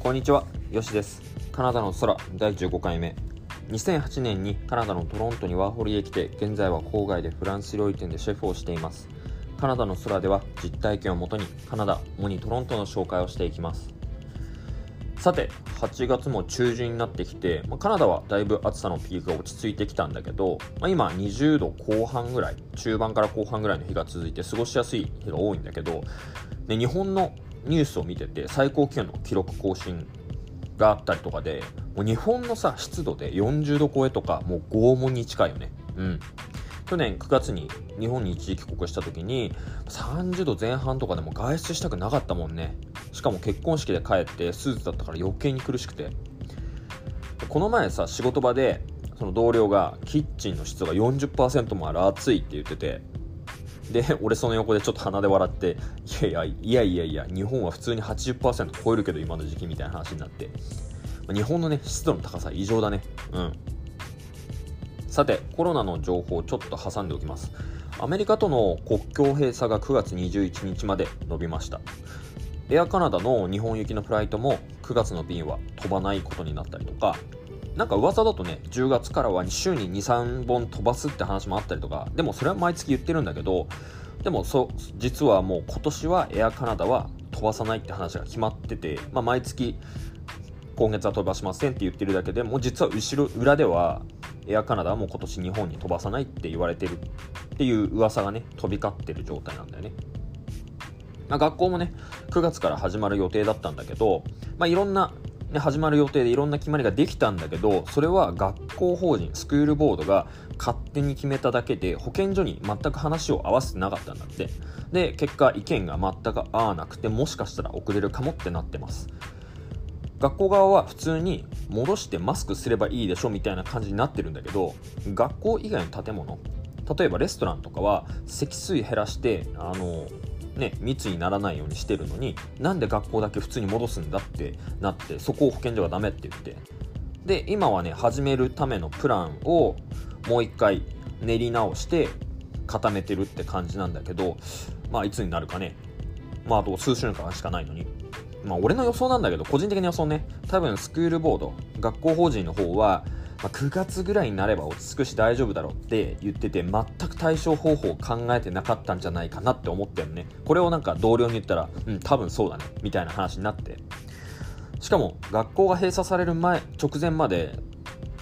こんにちは、よしです。カナダの空第15回目。2008年にカナダのトロントにワーホリへ来て、現在は郊外でフランス料理店でシェフをしています。カナダの空では実体験をもとにカナダ、主にトロントの紹介をしていきます。さて、8月も中旬になってきて、まあ、カナダはだいぶ暑さのピークが落ち着いてきたんだけど、まあ、今20度後半ぐらい、中盤から後半ぐらいの日が続いて過ごしやすい日が多いんだけど、ね、日本のニュースを見てて最高気温の記録更新があったりとかでもう日本のさ湿度で40度超えとかもう拷問に近いよね。うん。去年9月に日本に一時帰国した時に30度前半とかでも外出したくなかったもんね。しかも結婚式で帰ってスーツだったから余計に苦しくて。この前さ仕事場でその同僚がキッチンの湿度が40%もある暑いって言っててで俺その横でちょっと鼻で笑っていやいやいやいやいや日本は普通に80%超えるけど今の時期みたいな話になって。日本のね湿度の高さ異常だね。うん。さてコロナの情報をちょっと挟んでおきます。アメリカとの国境閉鎖が9月21日まで伸びました。エアカナダの日本行きのフライトも9月の便は飛ばないことになったりとかなんか噂だとね10月からは週に23本飛ばすって話もあったりとかでもそれは毎月言ってるんだけどでもそ実はもう今年はエアカナダは飛ばさないって話が決まってて、まあ、毎月今月は飛ばしませんって言ってるだけでもう実は後ろ裏ではエアカナダはもう今年日本に飛ばさないって言われてるっていう噂がね飛び交ってる状態なんだよね、まあ、学校もね9月から始まる予定だったんだけど、まあ、いろんなね、始まる予定でいろんな決まりができたんだけどそれは学校法人スクールボードが勝手に決めただけで保健所に全く話を合わせてなかったんだって。で結果意見が全く合わなくてもしかしたら遅れるかもってなってます。学校側は普通に戻してマスクすればいいでしょみたいな感じになってるんだけど学校以外の建物例えばレストランとかは積水減らしてあのね、密にならないようにしてるのになんで学校だけ普通に戻すんだってなってそこを保健所がダメって言って。で今はね始めるためのプランをもう一回練り直して固めてるって感じなんだけどまあいつになるかね。まああと数週間しかないのに。まあ俺の予想なんだけど個人的な予想ね。多分スクールボード学校法人の方はまあ、9月ぐらいになれば落ち着くし大丈夫だろうって言ってて全く対処方法を考えてなかったんじゃないかなって思ってるね。これをなんか同僚に言ったらうん多分そうだねみたいな話になって。しかも学校が閉鎖される前直前まで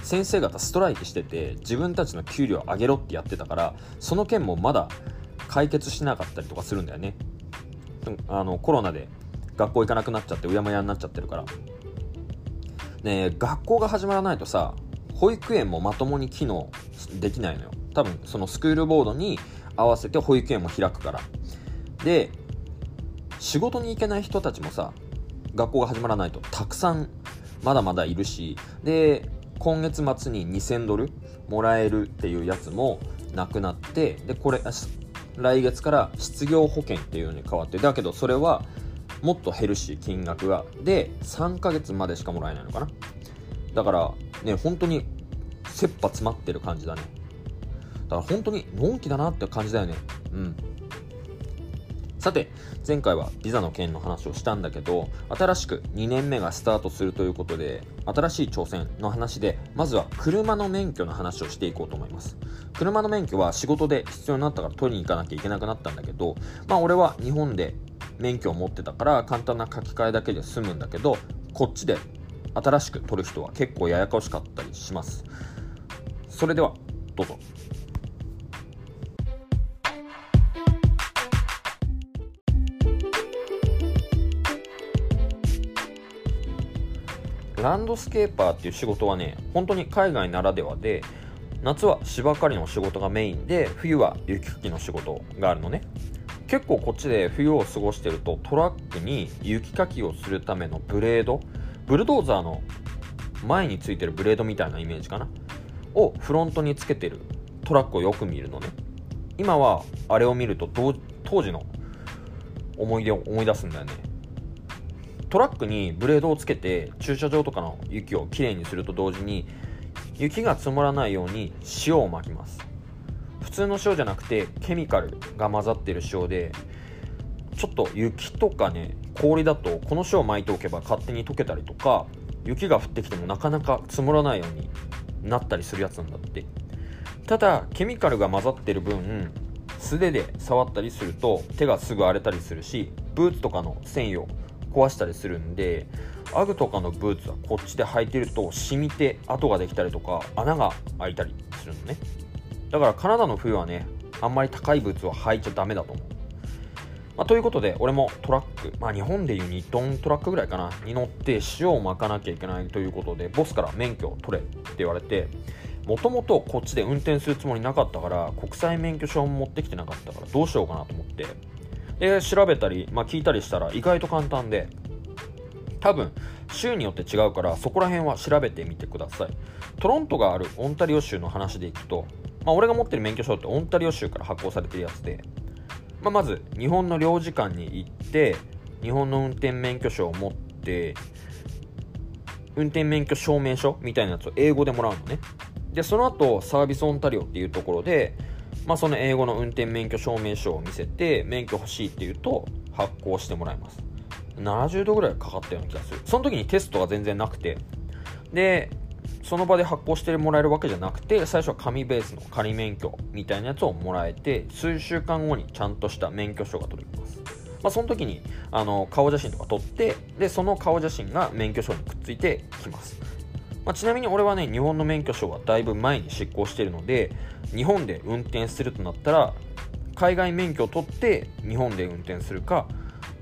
先生方ストライキしてて自分たちの給料上げろってやってたからその件もまだ解決しなかったりとかするんだよね。あのコロナで学校行かなくなっちゃってうやむやになっちゃってるから。ね学校が始まらないとさ保育園もまともに機能できないのよ。多分そのスクールボードに合わせて保育園も開くから。で仕事に行けない人たちもさ学校が始まらないとたくさんまだまだいるし。で今月末に2000ドルもらえるっていうやつもなくなってでこれ来月から失業保険っていうのに変わってだけどそれはもっと減るし金額が。で3ヶ月までしかもらえないのかな。だからね本当に切羽詰まってる感じだね。だから本当にのんきだなって感じだよね。うん。さて前回はビザの件の話をしたんだけど新しく2年目がスタートするということで新しい挑戦の話でまずは車の免許の話をしていこうと思います。車の免許は仕事で必要になったから取りに行かなきゃいけなくなったんだけどまあ俺は日本で免許を持ってたから簡単な書き換えだけで済むんだけどこっちで新しく取る人は結構ややこしかったりします。それではどうぞ。ランドスケーパーっていう仕事はね本当に海外ならではで夏は芝刈りの仕事がメインで冬は雪かきの仕事があるのね。結構こっちで冬を過ごしてるとトラックに雪かきをするためのブレードブルドーザーの前についてるブレードみたいなイメージかな？をフロントにつけてるトラックをよく見るのね。今はあれを見ると当時の思い出を思い出すんだよね。トラックにブレードをつけて駐車場とかの雪をきれいにすると同時に雪が積もらないように塩をまきます。普通の塩じゃなくてケミカルが混ざってる塩でちょっと雪とかね氷だとこの塩を巻いておけば勝手に溶けたりとか雪が降ってきてもなかなか積もらないようになったりするやつなんだって。ただケミカルが混ざってる分素手で触ったりすると手がすぐ荒れたりするしブーツとかの繊維を壊したりするんでアグとかのブーツはこっちで履いてると染みて跡ができたりとか穴が開いたりするのね。だからカナダの冬はねあんまり高いブーツは履いちゃダメだと、まあ、ということで俺もトラック、まあ、日本でいう2トントラックぐらいかなに乗って塩を巻かなきゃいけないということでボスから免許を取れって言われてもともとこっちで運転するつもりなかったから国際免許証も持ってきてなかったからどうしようかなと思ってで調べたり、まあ、聞いたりしたら意外と簡単で多分州によって違うからそこら辺は調べてみてください。トロントがあるオンタリオ州の話でいくと、まあ、俺が持ってる免許証ってオンタリオ州から発行されてるやつで、まあ、まず日本の領事館に行って日本の運転免許証を持って運転免許証明書みたいなやつを英語でもらうのね。でその後サービスオンタリオっていうところで、まあ、その英語の運転免許証明書を見せて免許欲しいっていうと発行してもらいます。70度ぐらいかかったような気がする。その時にテストが全然なくて。でその場で発行してもらえるわけじゃなくて最初は紙ベースの仮免許みたいなやつをもらえて数週間後にちゃんとした免許証が届きます、まあ、その時にあの顔写真とか撮ってでその顔写真が免許証にくっついてきます。まあ、ちなみに俺はね日本の免許証はだいぶ前に執行してるので日本で運転するとなったら海外免許を取って日本で運転するか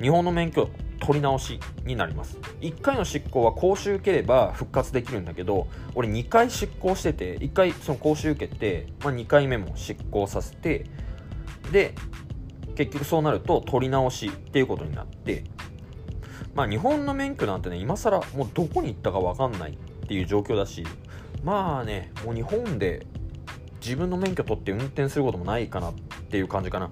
日本の免許取り直しになります。1回の執行は講習受ければ復活できるんだけど俺2回執行してて1回その講習受けて、まあ、2回目も執行させてで結局そうなると取り直しっていうことになってまあ日本の免許なんてね今更もうどこに行ったか分かんないっていう状況だしまあねもう日本で自分の免許取って運転することもないかなっていう感じかな。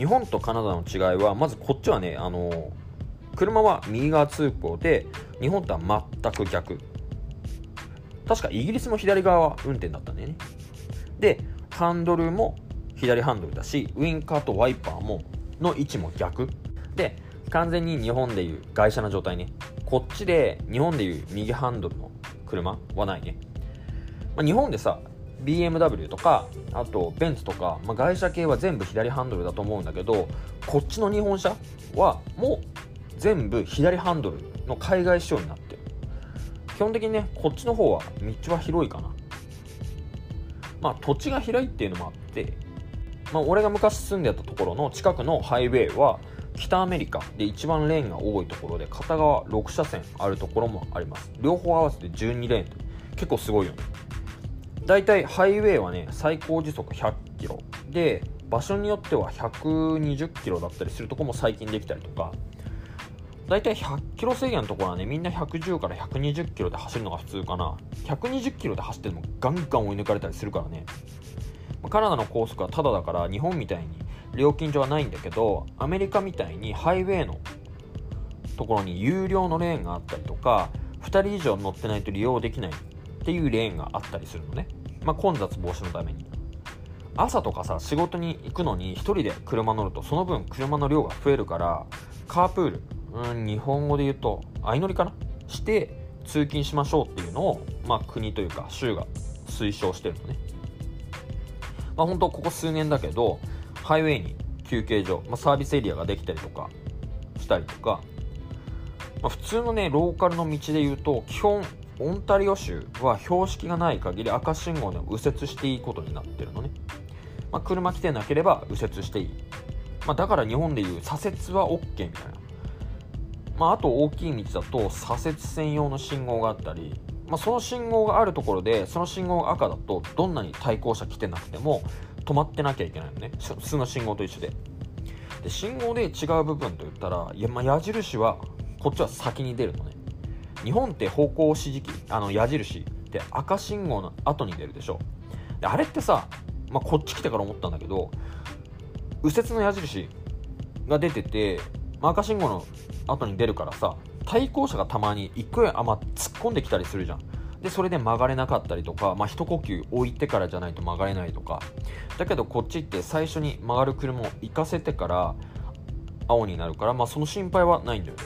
日本とカナダの違いはまずこっちはねあの車は右側通行で日本とは全く逆。確かイギリスも左側は運転だったんだよね。でハンドルも左ハンドルだしウインカーとワイパーもの位置も逆。で完全に日本でいう外車の状態ね。こっちで日本でいう右ハンドルの車はないね、まあ、日本でさ BMW とかあとベンツとか、まあ、外車系は全部左ハンドルだと思うんだけどこっちの日本車はもう全部左ハンドルの海外仕様になってる。基本的にねこっちの方は道は広いかな。まあ土地が広いっていうのもあって、まあ、俺が昔住んでたところの近くのハイウェイは北アメリカで一番レーンが多いところで片側6車線あるところもあります。両方合わせて12レーン結構すごいよね。だいたいハイウェイはね最高時速100キロ。で場所によっては120キロだったりするとこも最近できたりとか。だいたい100キロ制限のところはねみんな110から120キロで走るのが普通かな。120キロで走ってもガンガン追い抜かれたりするからね。カナダの高速はタダだから日本みたいに料金所はないんだけどアメリカみたいにハイウェイのところに有料のレーンがあったりとか2人以上乗ってないと利用できないっていうレーンがあったりするのね、まあ、混雑防止のために。朝とかさ仕事に行くのに1人で車乗るとその分車の量が増えるからカープールうん日本語で言うと相乗りかな？して通勤しましょうっていうのを、まあ、国というか州が推奨してるのね。まあ本当ここ数年だけどハイウェイに休憩所、まあ、サービスエリアができたりとかしたりとか、まあ、普通のねローカルの道で言うと基本オンタリオ州は標識がない限り赤信号でも右折していいことになってるのね、まあ、車来てなければ右折していい、まあ、だから日本でいう左折は OK みたいな、まあ、あと大きい道だと左折専用の信号があったりまあ、その信号があるところでその信号が赤だとどんなに対向車来てなくても止まってなきゃいけないのね。普通の信号と一緒で。で信号で違う部分といったらいや、まあ、矢印はこっちは先に出るのね。日本って方向指示器あの矢印って赤信号の後に出るでしょ。であれってさ、まあ、こっち来てから思ったんだけど右折の矢印が出てて、まあ、赤信号の後に出るからさ対向車がたまに勢い余って突っ込んできたりするじゃん。でそれで曲がれなかったりとか、まあ、一呼吸置いてからじゃないと曲がれないとか。だけどこっちって最初に曲がる車を行かせてから青になるから、まあ、その心配はないんだよね。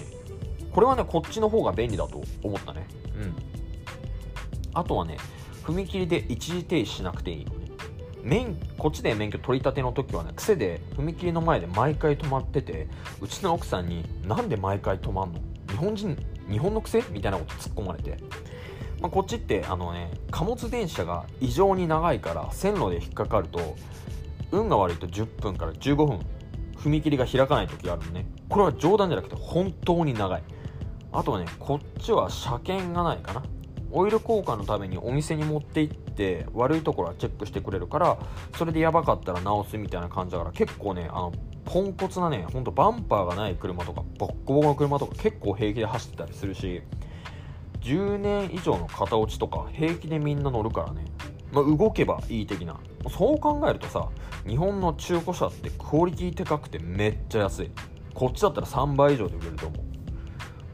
これはねこっちの方が便利だと思ったね。うん。あとはね踏切で一時停止しなくていい。のね免こっちで免許取り立ての時はね癖で踏切の前で毎回止まっててうちの奥さんになんで毎回止まんの？日本人日本の癖？みたいなこと突っ込まれて。まあ、こっちってあのね貨物電車が異常に長いから線路で引っかかると運が悪いと10分から15分踏切が開かない時があるのね。これは冗談じゃなくて本当に長いあとはねこっちは車検がないかな。オイル交換のためにお店に持って行って悪いところはチェックしてくれるからそれでやばかったら直すみたいな感じだから結構ねあのポンコツなねほんとバンパーがない車とかボッコボコの車とか結構平気で走ってたりするし10年以上の型落ちとか平気でみんな乗るからね、まあ、動けばいい的な。そう考えるとさ日本の中古車ってクオリティ高くてめっちゃ安い。こっちだったら3倍以上で売れると思う。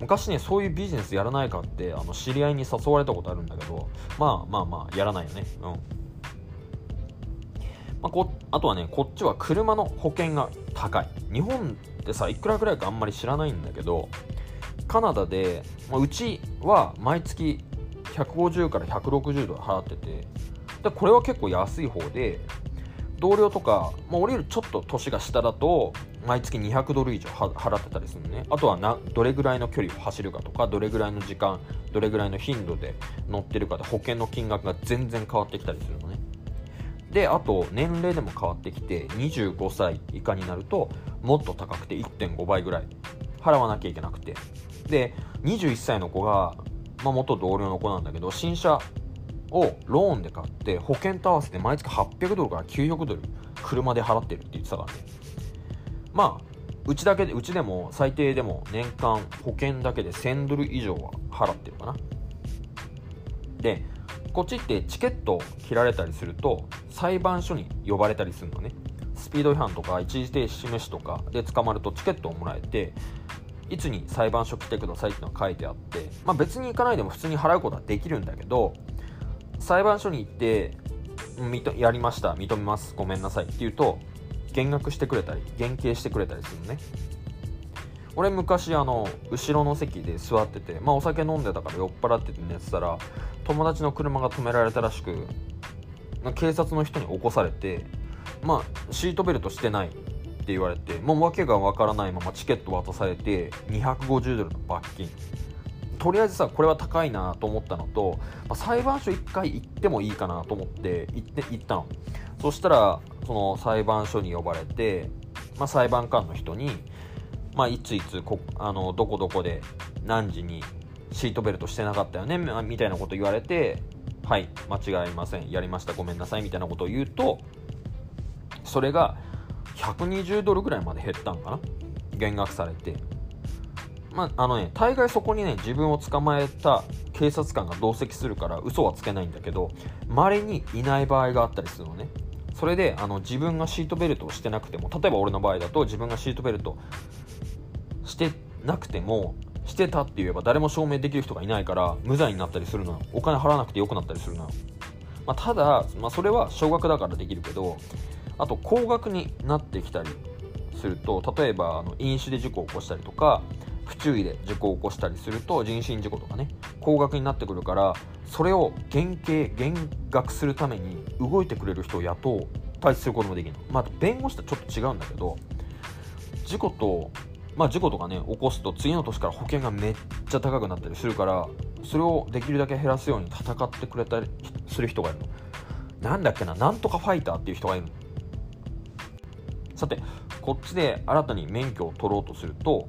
昔ねそういうビジネスやらないかってあの知り合いに誘われたことあるんだけどまあまあまあやらないよね。うん。まあ、こあとはねこっちは車の保険が高い。日本ってさいくらぐらいかあんまり知らないんだけどカナダで、まあ、うちは毎月150から160ドル払っててでこれは結構安い方で同僚とか、まあ、降りるちょっと年が下だと毎月200ドル以上払ってたりするのね。あとはなどれぐらいの距離を走るかとかどれぐらいの時間どれぐらいの頻度で乗ってるかで保険の金額が全然変わってきたりするのね。であと年齢でも変わってきて25歳以下になるともっと高くて1.5倍ぐらい払わなきゃいけなくて。で21歳の子が、まあ、元同僚の子なんだけど新車をローンで買って保険と合わせて毎月800ドルから900ドル車で払ってるって言ってたからね。まあうちだけでうちでも最低でも年間保険だけで1000ドル以上は払ってるかな。でこっちってチケット切られたりすると裁判所に呼ばれたりするのね。スピード違反とか一時停止示しとかで捕まるとチケットをもらえていつに裁判所来てくださいっていうのが書いてあって、まあ、別に行かないでも普通に払うことはできるんだけど裁判所に行ってやりました認めますごめんなさいって言うと減額してくれたり減刑してくれたりするね。俺昔あの後ろの席で座ってて、まあ、お酒飲んでたから酔っ払ってて寝てたら友達の車が止められたらしく警察の人に起こされてまあシートベルトしてないって言われてもう訳がわからないままチケット渡されて250ドルの罰金。とりあえずさこれは高いなと思ったのと、まあ、裁判所1回行ってもいいかなと思って行って行ったの。そしたらその裁判所に呼ばれて、まあ、裁判官の人に、まあ、いついつこあのどこどこで何時にシートベルトしてなかったよねみたいなこと言われてはい間違いませんやりましたごめんなさいみたいなことを言うとそれが120ドルぐらいまで減ったんかな減額されて。まあ、あのね大概そこにね自分を捕まえた警察官が同席するから嘘はつけないんだけど稀にいない場合があったりするのね。それであの自分がシートベルトをしてなくても例えば俺の場合だと自分がシートベルトしてなくてもしてたって言えば誰も証明できる人がいないから無罪になったりするのよ。お金払わなくてよくなったりするのよ、まあ、ただ、まあ、それは少額だからできるけどあと高額になってきたりすると例えばあの飲酒で事故を起こしたりとか不注意で事故を起こしたりすると人身事故とかね高額になってくるからそれを減刑減額するために動いてくれる人を雇う対することもできる。の、まあ、弁護士とちょっと違うんだけど事故とまあ、事故とかね起こすと次の年から保険がめっちゃ高くなったりするからそれをできるだけ減らすように戦ってくれたりする人がいるの。なんだっけななんとかファイターっていう人がいるの。さてこっちで新たに免許を取ろうとすると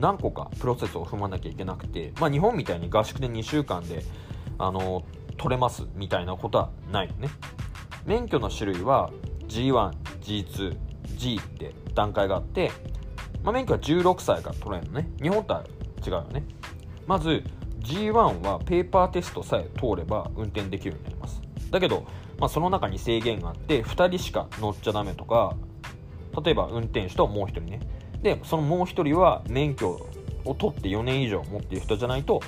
何個かプロセスを踏まなきゃいけなくて、まあ、日本みたいに合宿で2週間であの取れますみたいなことはないよね。免許の種類は G1、G2、G って段階があって、まあ、免許は16歳から取れるのね。日本とは違うよね。まず G1 はペーパーテストさえ通れば運転できるようになります。だけど、まあ、その中に制限があって2人しか乗っちゃダメとか例えば運転手ともう1人ね。でそのもう1人は免許を取って4年以上持っている人じゃないと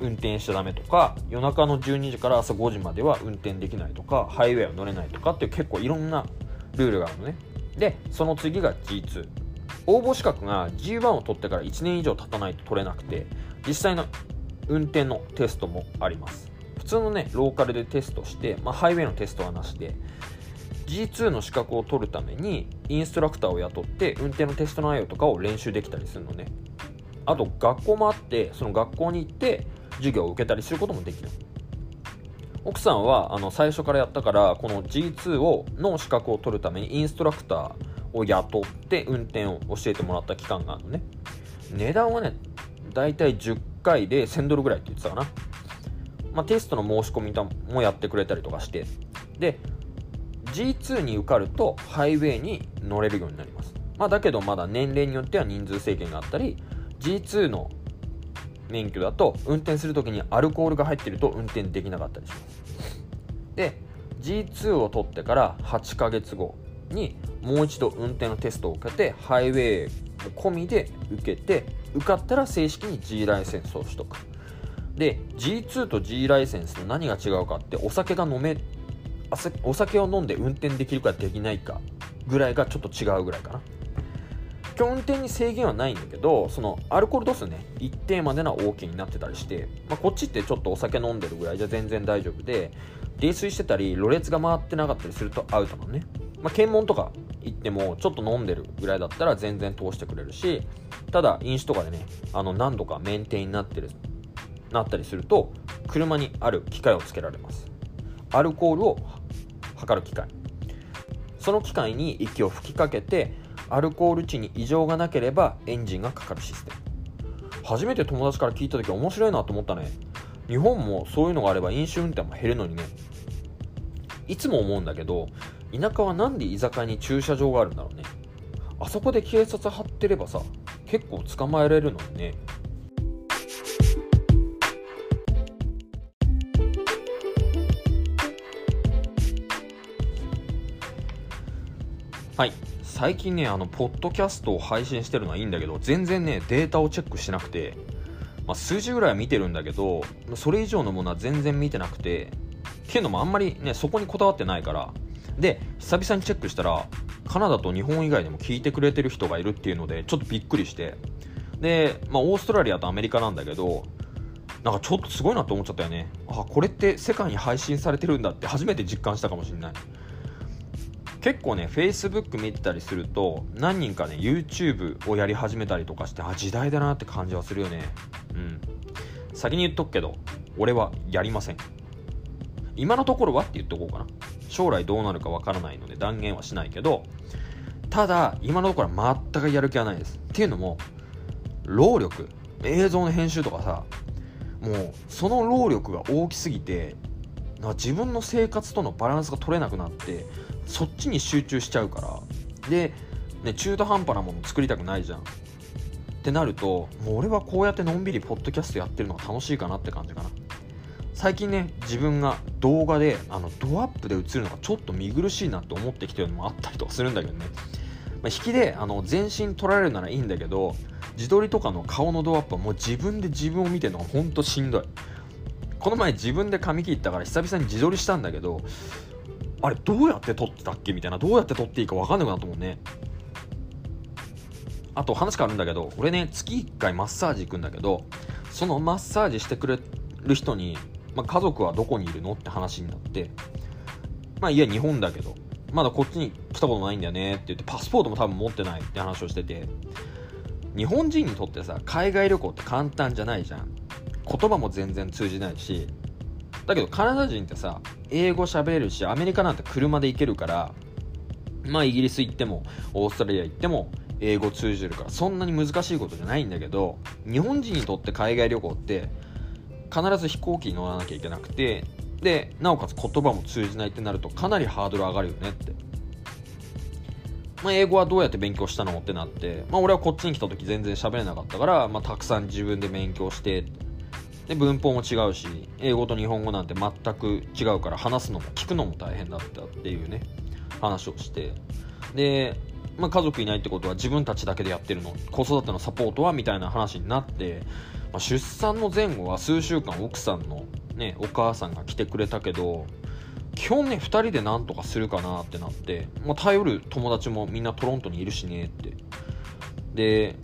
運転しちゃダメとか夜中の12時から朝5時までは運転できないとかハイウェイは乗れないとかっていう結構いろんなルールがあるのね。でその次が G2 応募資格が G1 を取ってから1年以上経たないと取れなくて実際の運転のテストもあります。普通のねローカルでテストして、まあ、ハイウェイのテストはなしで G2 の資格を取るためにインストラクターを雇って運転のテスト内容とかを練習できたりするのね。あと学校もあってその学校に行って授業を受けたりすることもできる。奥さんはあの最初からやったからこの G2 をの資格を取るためにインストラクターを雇って運転を教えてもらった期間があるのね。値段はねだいたい10回で1000ドルぐらいって言ってたかな、まあ、テストの申し込みもやってくれたりとかして。で G2 に受かるとハイウェイに乗れるようになります、まあ、だけどまだ年齢によっては人数制限があったり G2 の免許だと運転するときにアルコールが入ってると運転できなかったりします。で G2 を取ってから8ヶ月後にもう一度運転のテストを受けてハイウェイ込みで受けて受かったら正式に G ライセンスを取得。で G2 と G ライセンスの何が違うかってお酒が飲めお酒を飲んで運転できるかできないかぐらいがちょっと違うぐらいかな。今日運転に制限はないんだけどそのアルコール度数ね一定までな OK になってたりして、まあ、こっちってちょっとお酒飲んでるぐらいじゃ全然大丈夫で泥酔してたりろれつが回ってなかったりするとアウトなのね、まあ、検問とか行ってもちょっと飲んでるぐらいだったら全然通してくれるしただ飲酒とかでねあの何度か免停になってるなったりすると車にある機械をつけられます。アルコールを測る機械。その機械に息を吹きかけてアルコール値に異常がなければエンジンがかかるシステム。初めて友達から聞いた時面白いなと思ったね。日本もそういうのがあれば飲酒運転も減るのにね。いつも思うんだけど田舎はなんで居酒屋に駐車場があるんだろうね。あそこで警察張ってればさ結構捕まえられるのにね。はい。最近ねあのポッドキャストを配信してるのはいいんだけど全然ねデータをチェックしてなくて、まあ、数字ぐらいは見てるんだけどそれ以上のものは全然見てなくてっていうのもあんまりねそこにこだわってないから。で久々にチェックしたらカナダと日本以外でも聞いてくれてる人がいるっていうのでちょっとびっくりして。で、まあ、オーストラリアとアメリカなんだけどなんかちょっとすごいなと思っちゃったよね。あこれって世界に配信されてるんだって初めて実感したかもしれない。結構ね Facebook 見てたりすると何人かね YouTube をやり始めたりとかしてあ時代だなって感じはするよね。うん。先に言っとくけど俺はやりません。今のところはって言っとこうかな。将来どうなるかわからないので断言はしないけどただ今のところは全くやる気はないです。っていうのも労力映像の編集とかさもうその労力が大きすぎてなんか自分の生活とのバランスが取れなくなってそっちに集中しちゃうから。で、ね、中途半端なもの作りたくないじゃん。ってなるともう俺はこうやってのんびりポッドキャストやってるのが楽しいかなって感じかな。最近ね自分が動画であのドアップで映るのがちょっと見苦しいなって思ってきてるのもあったりとかするんだけどね、まあ、引きであの全身撮られるならいいんだけど自撮りとかの顔のドアップはもう自分で自分を見てるのがほんとしんどい。この前自分で髪切ったから久々に自撮りしたんだけどあれどうやって撮ってたっけ？みたいなどうやって撮っていいか分かんなくなったもんね。あと話変わるんだけど俺ね月1回マッサージ行くんだけどそのマッサージしてくれる人に、まあ、家族はどこにいるのって話になってまあいや日本だけどまだこっちに来たことないんだよねって言ってパスポートも多分持ってないって話をしてて日本人にとってさ海外旅行って簡単じゃないじゃん。言葉も全然通じないしだけどカナダ人ってさ英語喋れるしアメリカなんて車で行けるからまあイギリス行ってもオーストラリア行っても英語通じるからそんなに難しいことじゃないんだけど日本人にとって海外旅行って必ず飛行機に乗らなきゃいけなくてでなおかつ言葉も通じないってなるとかなりハードル上がるよねって、まあ、英語はどうやって勉強したのってなって、まあ、俺はこっちに来た時全然喋れなかったから、まあ、たくさん自分で勉強してで文法も違うし英語と日本語なんて全く違うから話すのも聞くのも大変だったっていうね話をして。でまあ、家族いないってことは自分たちだけでやってるの子育てのサポートはみたいな話になって、まあ、出産の前後は数週間奥さんの、ね、お母さんが来てくれたけど基本ね2人でなんとかするかなってなって、まあ、頼る友達もみんなトロントにいるしねって。で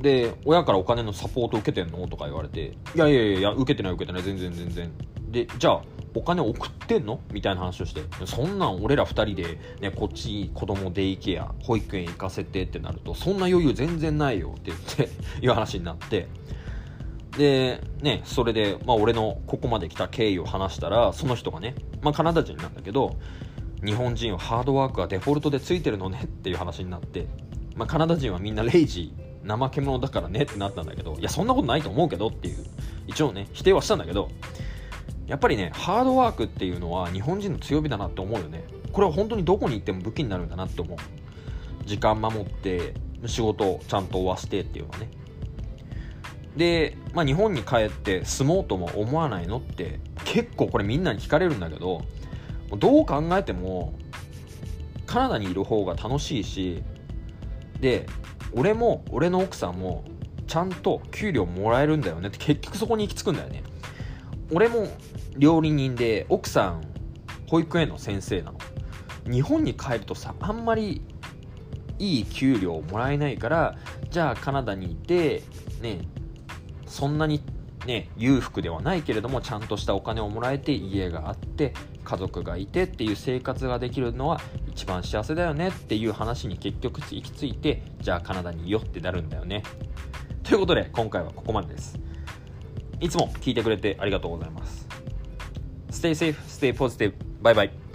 で親からお金のサポート受けてんの？とか言われていやいやいや受けてない受けてない。全然全然。でじゃあお金送ってんの？みたいな話をして。そんなん俺ら2人で、ね、こっち子供デイケア保育園行かせてってなるとそんな余裕全然ないよ。って言って いう話になって。でねそれで、まあ、俺のここまで来た経緯を話したらその人がね、まあ、カナダ人なんだけど日本人はハードワークがデフォルトでついてるのねっていう話になって、まあ、カナダ人はみんなレイジー。怠け者だからねってなったんだけどいやそんなことないと思うけどっていう。一応ね否定はしたんだけどやっぱりねハードワークっていうのは日本人の強みだなって思うよね。これは本当にどこに行っても武器になるんだなって思う。時間守って仕事をちゃんと終わしてっていうのはね。で、まあ、日本に帰って住もうとも思わないのって結構これみんなに聞かれるんだけどどう考えてもカナダにいる方が楽しいしで俺も俺の奥さんもちゃんと給料もらえるんだよねって結局そこに行き着くんだよね。俺も料理人で奥さん保育園の先生なの。日本に帰るとさあんまりいい給料もらえないからじゃあカナダにいてねそんなにね裕福ではないけれどもちゃんとしたお金をもらえて家があって家族がいてっていう生活ができるのは一番幸せだよねっていう話に結局行き着いてじゃあカナダにいよってなるんだよねということで今回はここまでですいつも聞いてくれてありがとうございます Stay safe, stay positive. Bye bye.